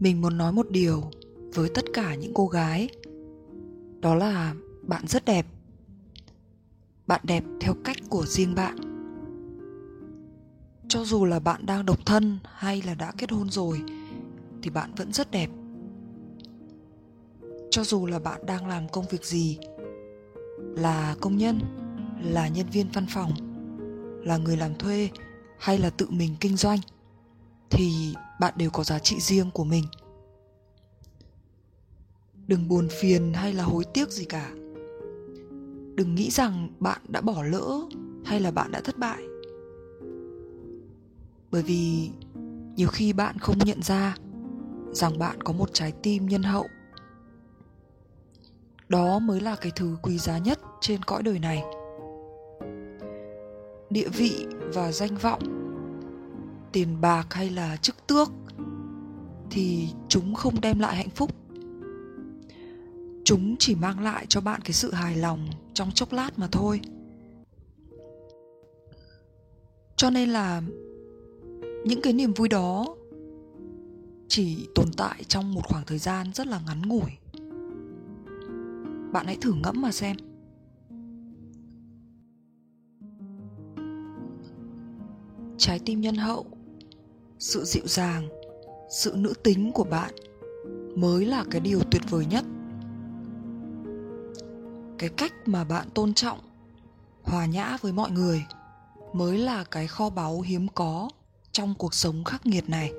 mình muốn nói một điều với tất cả những cô gái. Đó là bạn rất đẹp. Bạn đẹp theo cách của riêng bạn. Cho dù là bạn đang độc thân hay là đã kết hôn rồi, thì bạn vẫn rất đẹp. Cho dù là bạn đang làm công việc gì, là công nhân, là nhân viên văn phòng, là người làm thuê hay là tự mình kinh doanh, thì bạn đều có giá trị riêng của mình. Đừng buồn phiền hay là hối tiếc gì cả. Đừng nghĩ rằng bạn đã bỏ lỡ hay là bạn đã thất bại. Bởi vì nhiều khi bạn không nhận ra rằng bạn có một trái tim nhân hậu. Đó mới là cái thứ quý giá nhất trên cõi đời này. Địa vị và danh vọng tiền bạc hay là chức tước thì chúng không đem lại hạnh phúc. Chúng chỉ mang lại cho bạn cái sự hài lòng trong chốc lát mà thôi. Cho nên là những cái niềm vui đó chỉ tồn tại trong một khoảng thời gian rất là ngắn ngủi. Bạn hãy thử ngẫm mà xem. Trái tim nhân hậu sự dịu dàng, sự nữ tính của bạn mới là cái điều tuyệt vời nhất. Cái cách mà bạn tôn trọng, hòa nhã với mọi người mới là cái kho báu hiếm có trong cuộc sống khắc nghiệt này.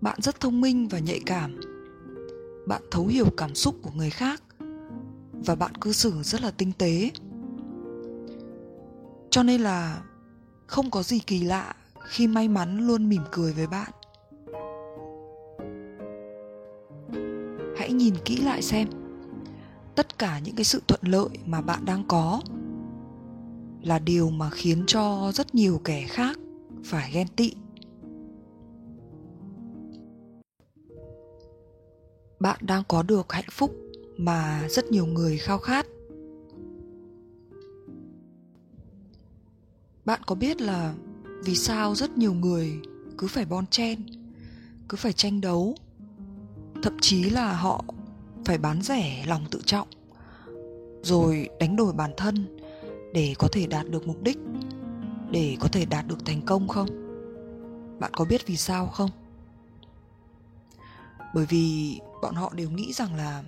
Bạn rất thông minh và nhạy cảm. Bạn thấu hiểu cảm xúc của người khác và bạn cư xử rất là tinh tế. Cho nên là không có gì kỳ lạ khi may mắn luôn mỉm cười với bạn. Hãy nhìn kỹ lại xem, tất cả những cái sự thuận lợi mà bạn đang có là điều mà khiến cho rất nhiều kẻ khác phải ghen tị. Bạn đang có được hạnh phúc mà rất nhiều người khao khát. Bạn có biết là vì sao rất nhiều người cứ phải bon chen, cứ phải tranh đấu? Thậm chí là họ phải bán rẻ lòng tự trọng, rồi đánh đổi bản thân để có thể đạt được mục đích, để có thể đạt được thành công không? Bạn có biết vì sao không? Bởi vì bọn họ đều nghĩ rằng là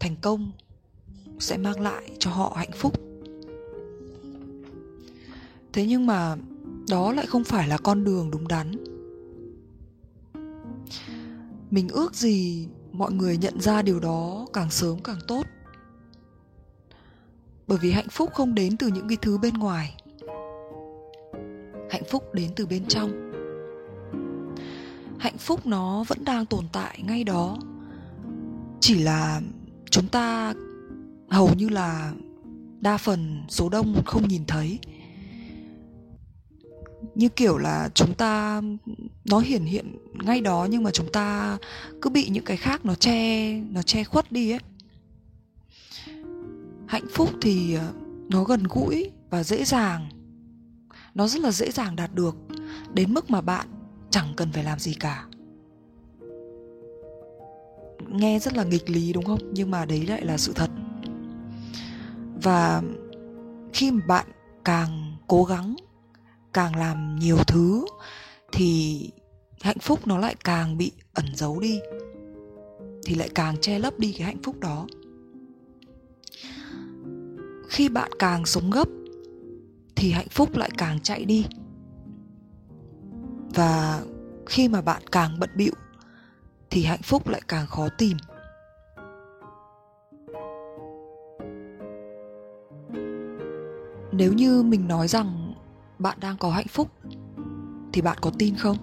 thành công sẽ mang lại cho họ hạnh phúc thế nhưng mà đó lại không phải là con đường đúng đắn. Mình ước gì mọi người nhận ra điều đó càng sớm càng tốt. Bởi vì hạnh phúc không đến từ những cái thứ bên ngoài. Hạnh phúc đến từ bên trong. Hạnh phúc nó vẫn đang tồn tại ngay đó. Chỉ là chúng ta hầu như là đa phần số đông không nhìn thấy như kiểu là chúng ta, nó hiển hiện ngay đó nhưng mà chúng ta cứ bị những cái khác nó che nó che khuất đi ấy. Hạnh phúc thì ờ, nó gần gũi và dễ dàng. Nó rất là dễ dàng đạt được, đến mức mà bạn chẳng cần phải làm gì cả. Nghe rất là nghịch lý, đúng không? Nhưng mà đấy lại là sự thật. Và khi mà bạn càng cố gắng càng làm nhiều thứ, thì hạnh phúc nó lại càng bị ẩn giấu đi, thì lại càng che lấp đi cái hạnh phúc đó. Khi bạn càng sống gấp, thì hạnh phúc lại càng chạy đi. Và khi mà bạn càng bận bịu, thì hạnh phúc lại càng khó tìm. Nếu như mình nói rằng bạn đang có hạnh phúc, thì bạn có tin không?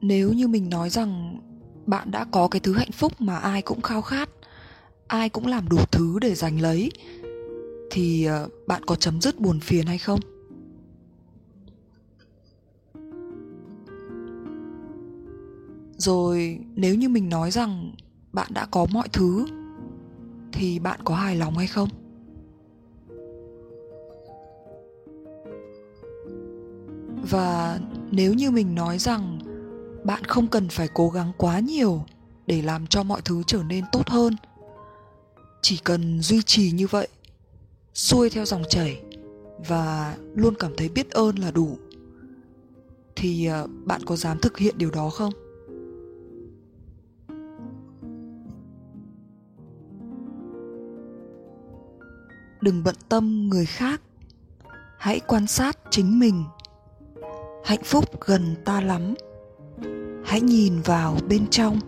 Nếu như mình nói rằng bạn đã có cái thứ hạnh phúc mà ai cũng khao khát, ai cũng làm đủ thứ để giành lấy, thì ờ, bạn có chấm dứt buồn phiền hay không? Rồi, nếu như mình nói rằng bạn đã có mọi thứ, thì bạn có hài lòng hay không? Và nếu như mình nói rằng bạn không cần phải cố gắng quá nhiều để làm cho mọi thứ trở nên tốt hơn, chỉ cần duy trì như vậy, xuôi theo dòng chảy và luôn cảm thấy biết ơn là đủ, thì ờ, bạn có dám thực hiện điều đó không? Đừng bận tâm người khác. Hãy quan sát chính mình hạnh phúc gần ta lắm. Hãy nhìn vào bên trong.